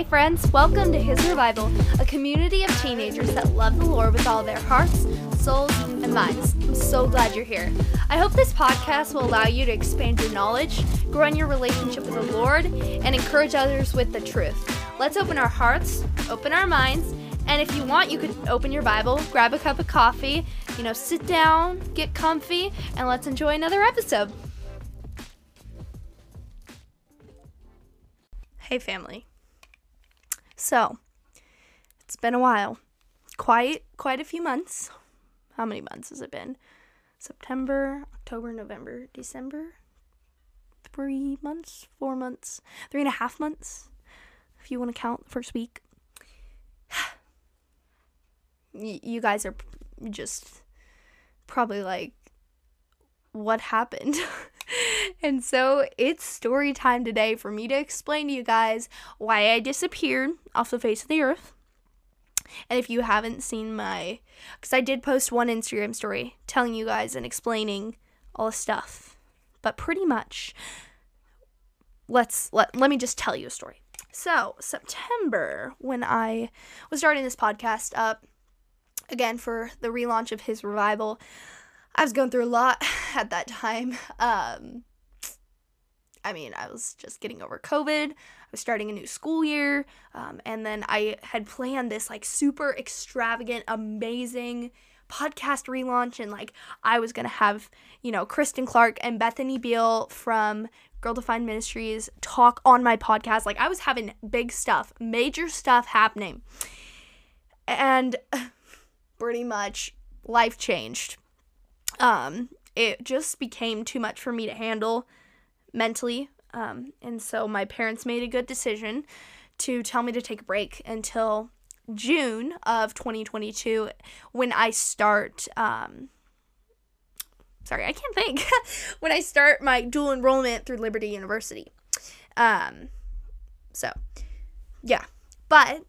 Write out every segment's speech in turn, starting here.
Hey, friends, welcome to His Revival, a community of teenagers that love the Lord with all their hearts, souls, and minds. I'm so glad you're here. I hope this podcast will allow you to expand your knowledge, grow in your relationship with the Lord, and encourage others with the truth. Let's open our hearts, open our minds, and if you want, you could open your Bible, grab a cup of coffee, you know, sit down, get comfy, and let's enjoy another episode. Hey, family. So, it's been a while. Quite, quite a few months. How many months has it been? September, October, November, December? Three months? Four months? Three and a half months? If you want to count the first week. you guys are just probably like, what happened? and so it's story time today for me to explain to you guys why I disappeared off the face of the earth. And if you haven't seen my, because I did post one Instagram story telling you guys and explaining all the stuff, but pretty much, let's let let me just tell you a story. So September, when I was starting this podcast up, again for the relaunch of his revival, I was going through a lot at that time. Um, I mean, I was just getting over COVID. I was starting a new school year. Um, and then I had planned this like super extravagant, amazing podcast relaunch. And like, I was going to have, you know, Kristen Clark and Bethany Beal from Girl Defined Ministries talk on my podcast. Like, I was having big stuff, major stuff happening. And pretty much life changed um, it just became too much for me to handle mentally. Um, and so my parents made a good decision to tell me to take a break until June of 2022 when I start. Um, sorry, I can't think. when I start my dual enrollment through Liberty University. Um, so, yeah. But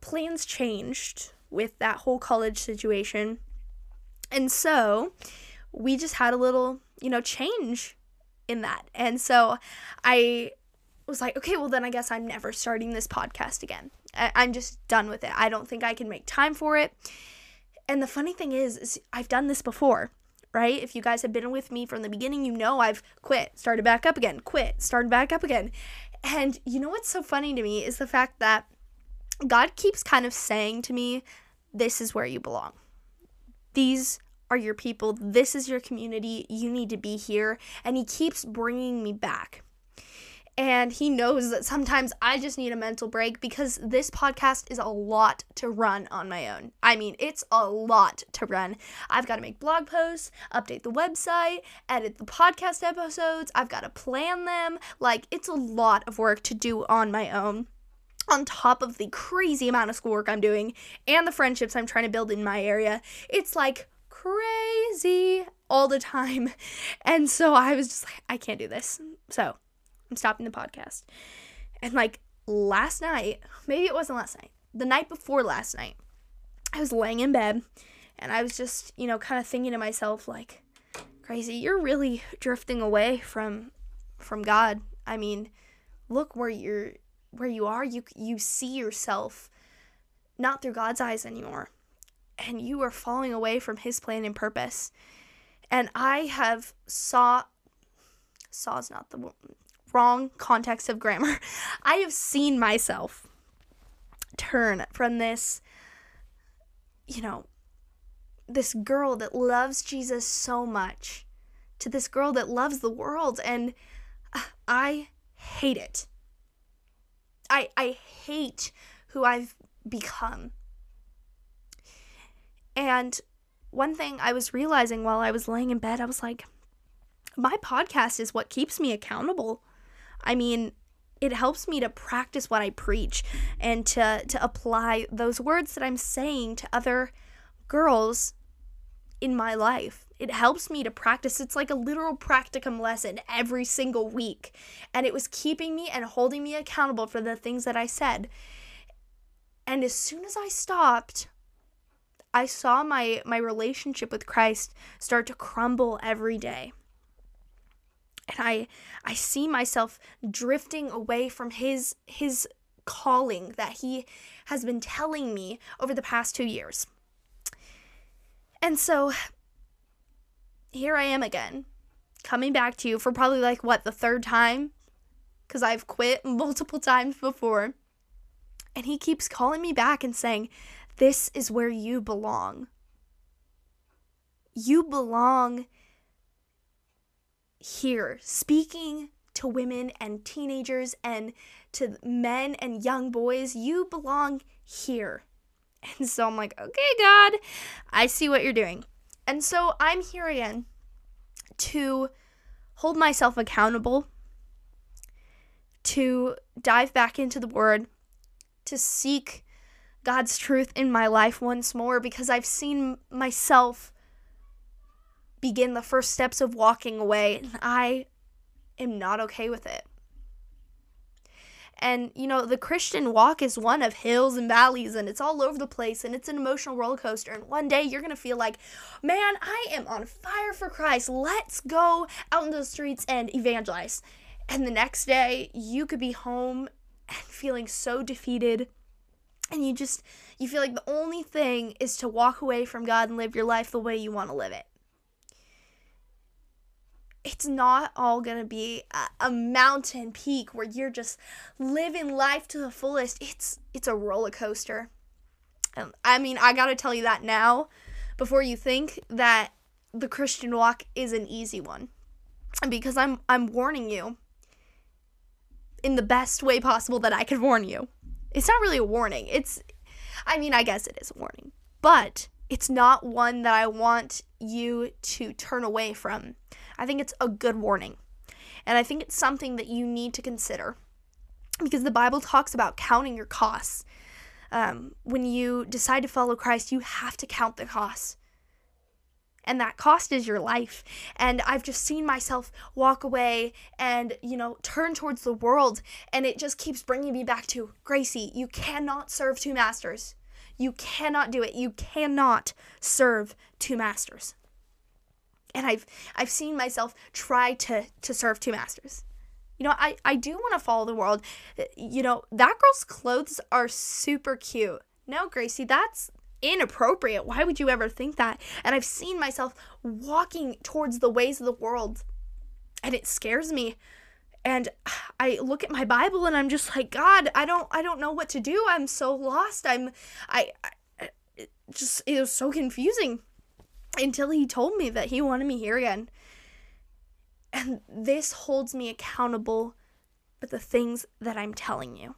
plans changed with that whole college situation. And so we just had a little, you know, change in that. And so I was like, okay, well, then I guess I'm never starting this podcast again. I- am just done with it. I don't think I can make time for it. And the funny thing is, is, I've done this before, right? If you guys have been with me from the beginning, you know I've quit, started back up again, quit, started back up again. And you know what's so funny to me is the fact that God keeps kind of saying to me, this is where you belong. These are your people. This is your community. You need to be here. And he keeps bringing me back. And he knows that sometimes I just need a mental break because this podcast is a lot to run on my own. I mean, it's a lot to run. I've got to make blog posts, update the website, edit the podcast episodes, I've got to plan them. Like, it's a lot of work to do on my own on top of the crazy amount of schoolwork I'm doing and the friendships I'm trying to build in my area, it's like crazy all the time. And so I was just like, I can't do this. So I'm stopping the podcast. And like last night, maybe it wasn't last night, the night before last night, I was laying in bed and I was just, you know, kind of thinking to myself, like, crazy, you're really drifting away from from God. I mean, look where you're where you are, you you see yourself not through God's eyes anymore. And you are falling away from his plan and purpose. And I have saw saw is not the wrong context of grammar. I have seen myself turn from this you know this girl that loves Jesus so much to this girl that loves the world and uh, I hate it. I I hate who I've become. And one thing I was realizing while I was laying in bed, I was like, my podcast is what keeps me accountable. I mean, it helps me to practice what I preach and to to apply those words that I'm saying to other girls in my life it helps me to practice. It's like a literal practicum lesson every single week. And it was keeping me and holding me accountable for the things that I said. And as soon as I stopped, I saw my my relationship with Christ start to crumble every day. And I I see myself drifting away from his his calling that He has been telling me over the past two years. And so here I am again, coming back to you for probably like what, the third time? Because I've quit multiple times before. And He keeps calling me back and saying, This is where you belong. You belong here, speaking to women and teenagers and to men and young boys. You belong here. And so I'm like, okay, God, I see what you're doing. And so I'm here again to hold myself accountable, to dive back into the Word, to seek God's truth in my life once more because I've seen myself begin the first steps of walking away, and I am not okay with it. And, you know, the Christian walk is one of hills and valleys, and it's all over the place, and it's an emotional roller coaster. And one day you're going to feel like, man, I am on fire for Christ. Let's go out into the streets and evangelize. And the next day, you could be home and feeling so defeated. And you just, you feel like the only thing is to walk away from God and live your life the way you want to live it it's not all gonna be a, a, mountain peak where you're just living life to the fullest. It's it's a roller coaster. Um, I mean, I gotta tell you that now, before you think that the Christian walk is an easy one, because I'm I'm warning you in the best way possible that I could warn you. It's not really a warning. It's, I mean, I guess it is a warning, but it's not one that I want you to turn away from. I think it's a good warning. And I think it's something that you need to consider because the Bible talks about counting your costs. Um, when you decide to follow Christ, you have to count the costs. And that cost is your life. And I've just seen myself walk away and, you know, turn towards the world. And it just keeps bringing me back to Gracie, you cannot serve two masters. You cannot do it. You cannot serve two masters and I've I've seen myself try to to serve two masters. You know, I I do want to follow the world. You know, that girl's clothes are super cute. No, Gracie, that's inappropriate. Why would you ever think that? And I've seen myself walking towards the ways of the world and it scares me. And I look at my Bible and I'm just like, God, I don't I don't know what to do. I'm so lost. I'm I, I just it was so confusing until he told me that he wanted me here again. And this holds me accountable for the things that I'm telling you.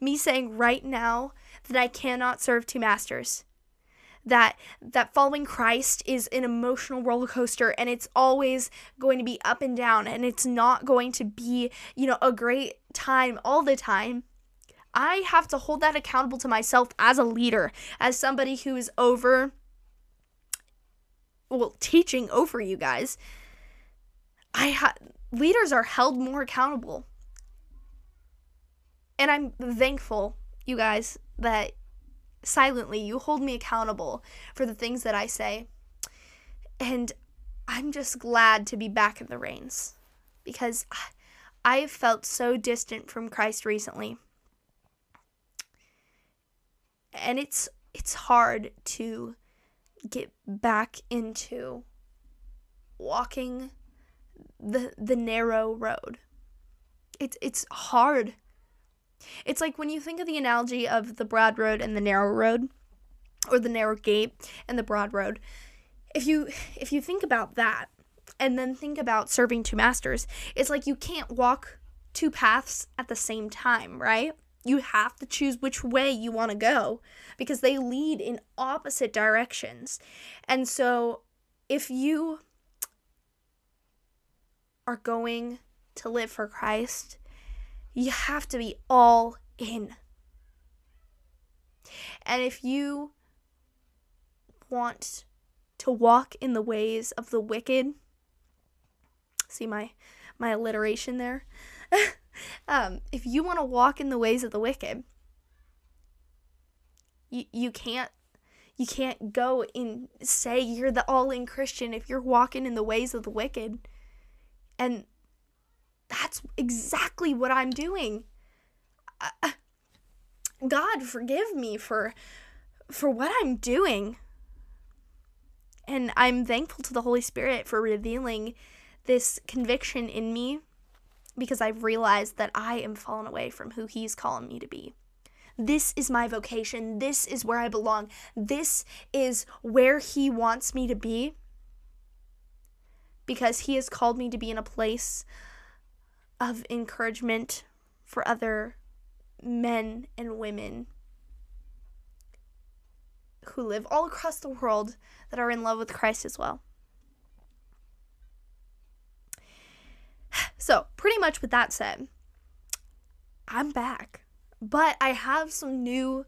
Me saying right now that I cannot serve two masters. That that following Christ is an emotional roller coaster and it's always going to be up and down and it's not going to be, you know, a great time all the time. I have to hold that accountable to myself as a leader, as somebody who is over well teaching over you guys i ha- leaders are held more accountable and i'm thankful you guys that silently you hold me accountable for the things that i say and i'm just glad to be back in the reins because i have felt so distant from christ recently and it's it's hard to get back into walking the the narrow road. It's it's hard. It's like when you think of the analogy of the broad road and the narrow road or the narrow gate and the broad road. If you if you think about that and then think about serving two masters, it's like you can't walk two paths at the same time, right? You have to choose which way you want to go because they lead in opposite directions. And so if you are going to live for Christ, you have to be all in. And if you want to walk in the ways of the wicked, see my my alliteration there. um, if you want to walk in the ways of the wicked, you, you can't you can't go and say you're the all-in Christian if you're walking in the ways of the wicked. And that's exactly what I'm doing. I, God forgive me for for what I'm doing. And I'm thankful to the Holy Spirit for revealing this conviction in me because I've realized that I am fallen away from who He's calling me to be. This is my vocation. This is where I belong. This is where He wants me to be because He has called me to be in a place of encouragement for other men and women who live all across the world that are in love with Christ as well. So, pretty much with that said, I'm back. But I have some new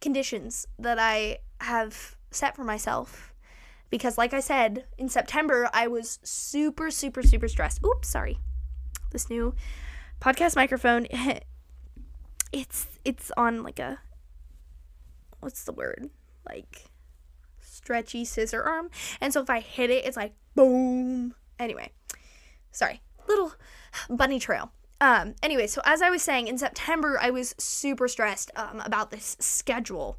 conditions that I have set for myself. Because, like I said, in September, I was super, super, super stressed. Oops, sorry. This new podcast microphone, it's it's on like a what's the word? Like stretchy scissor arm. And so if I hit it, it's like boom. Anyway, sorry. Little bunny trail. Um, anyway, so as I was saying, in September, I was super stressed um, about this schedule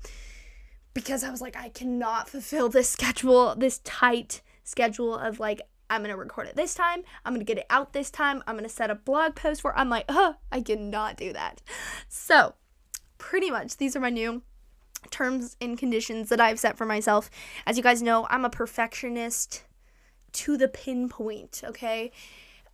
because I was like, I cannot fulfill this schedule, this tight schedule of like, I'm gonna record it this time, I'm gonna get it out this time, I'm gonna set a blog post where I'm like, oh, I cannot do that. So, pretty much, these are my new terms and conditions that I've set for myself. As you guys know, I'm a perfectionist to the pinpoint, okay?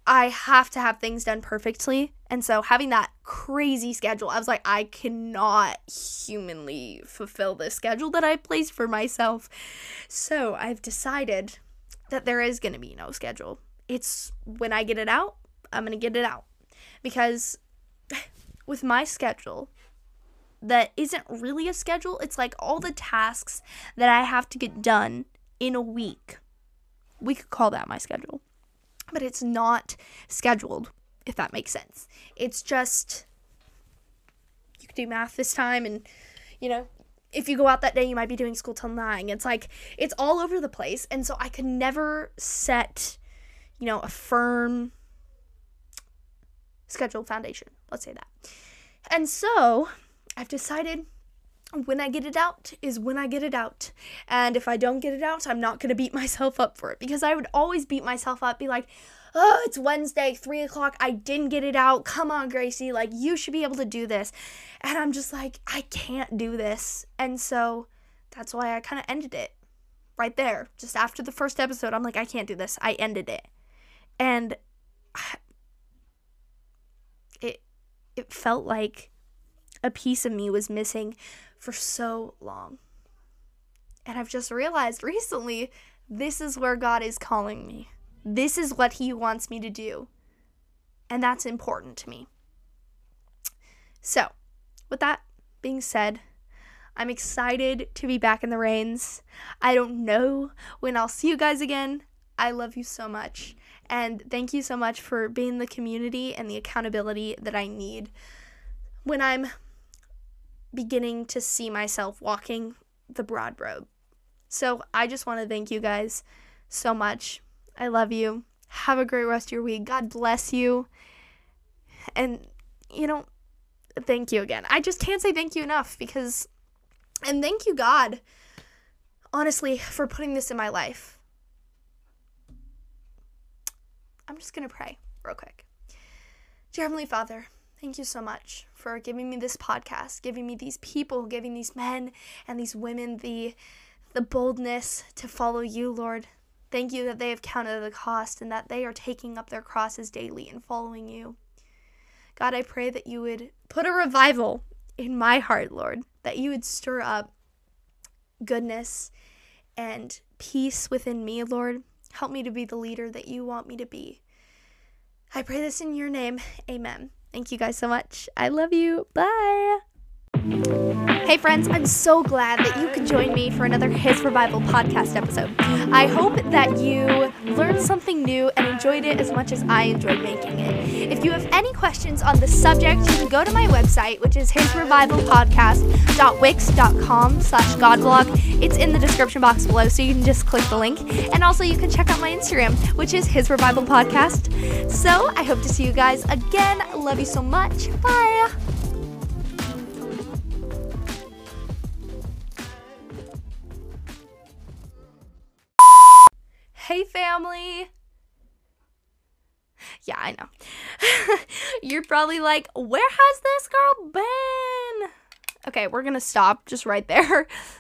I have to have things done perfectly. And so having that crazy schedule, I was like, I cannot humanly fulfill this schedule that I placed for myself. So I've decided that there is going to be no schedule. It's when I get it out, I'm going to get it out. Because with my schedule, that isn't really a schedule, it's like all the tasks that I have to get done in a week. We could call that my schedule but it's not scheduled, if that makes sense. It's just you can do math this time and you know, if you go out that day you might be doing school till 9. It's like it's all over the place and so I could never set, you know, a firm scheduled foundation. Let's say that. And so, I've decided when I get it out is when I get it out. And if I don't get it out, I'm not going to beat myself up for it because I would always beat myself up, be like, oh, it's Wednesday, three o'clock. I didn't get it out. Come on, Gracie. Like, you should be able to do this. And I'm just like, I can't do this. And so that's why I kind of ended it right there. Just after the first episode, I'm like, I can't do this. I ended it. And it, it felt like a piece of me was missing for so long. And I've just realized recently this is where God is calling me. This is what He wants me to do. And that's important to me. So, with that being said, I'm excited to be back in the reins. I don't know when I'll see you guys again. I love you so much. And thank you so much for being the community and the accountability that I need when I'm beginning to see myself walking the broad road. So I just want to thank you guys so much. I love you. Have a great rest of your week. God bless you. And, you know, thank you again. I just can't say thank you enough because, and thank you, God, honestly, for putting this in my life. I'm just going to pray real quick. Dear Heavenly Father, Thank you so much for giving me this podcast, giving me these people, giving these men and these women the the boldness to follow you, Lord. Thank you that they have counted the cost and that they are taking up their crosses daily and following you. God, I pray that you would put a revival in my heart, Lord, that you would stir up goodness and peace within me, Lord. Help me to be the leader that you want me to be. I pray this in your name. Amen. Thank you guys so much. I love you. Bye. Hey, friends, I'm so glad that you could join me for another His Revival podcast episode. I hope that you learned something new and enjoyed it as much as I enjoyed making it. If you have any questions on the subject, you can go to my website, which is hisrevivalpodcast.wix.com slash godblog. It's in the description box below, so you can just click the link. And also, you can check out my Instagram, which is His Revival Podcast. So, I hope to see you guys again. Love you so much. Bye. Family. Yeah, I know. You're probably like, where has this girl been? Okay, we're gonna stop just right there.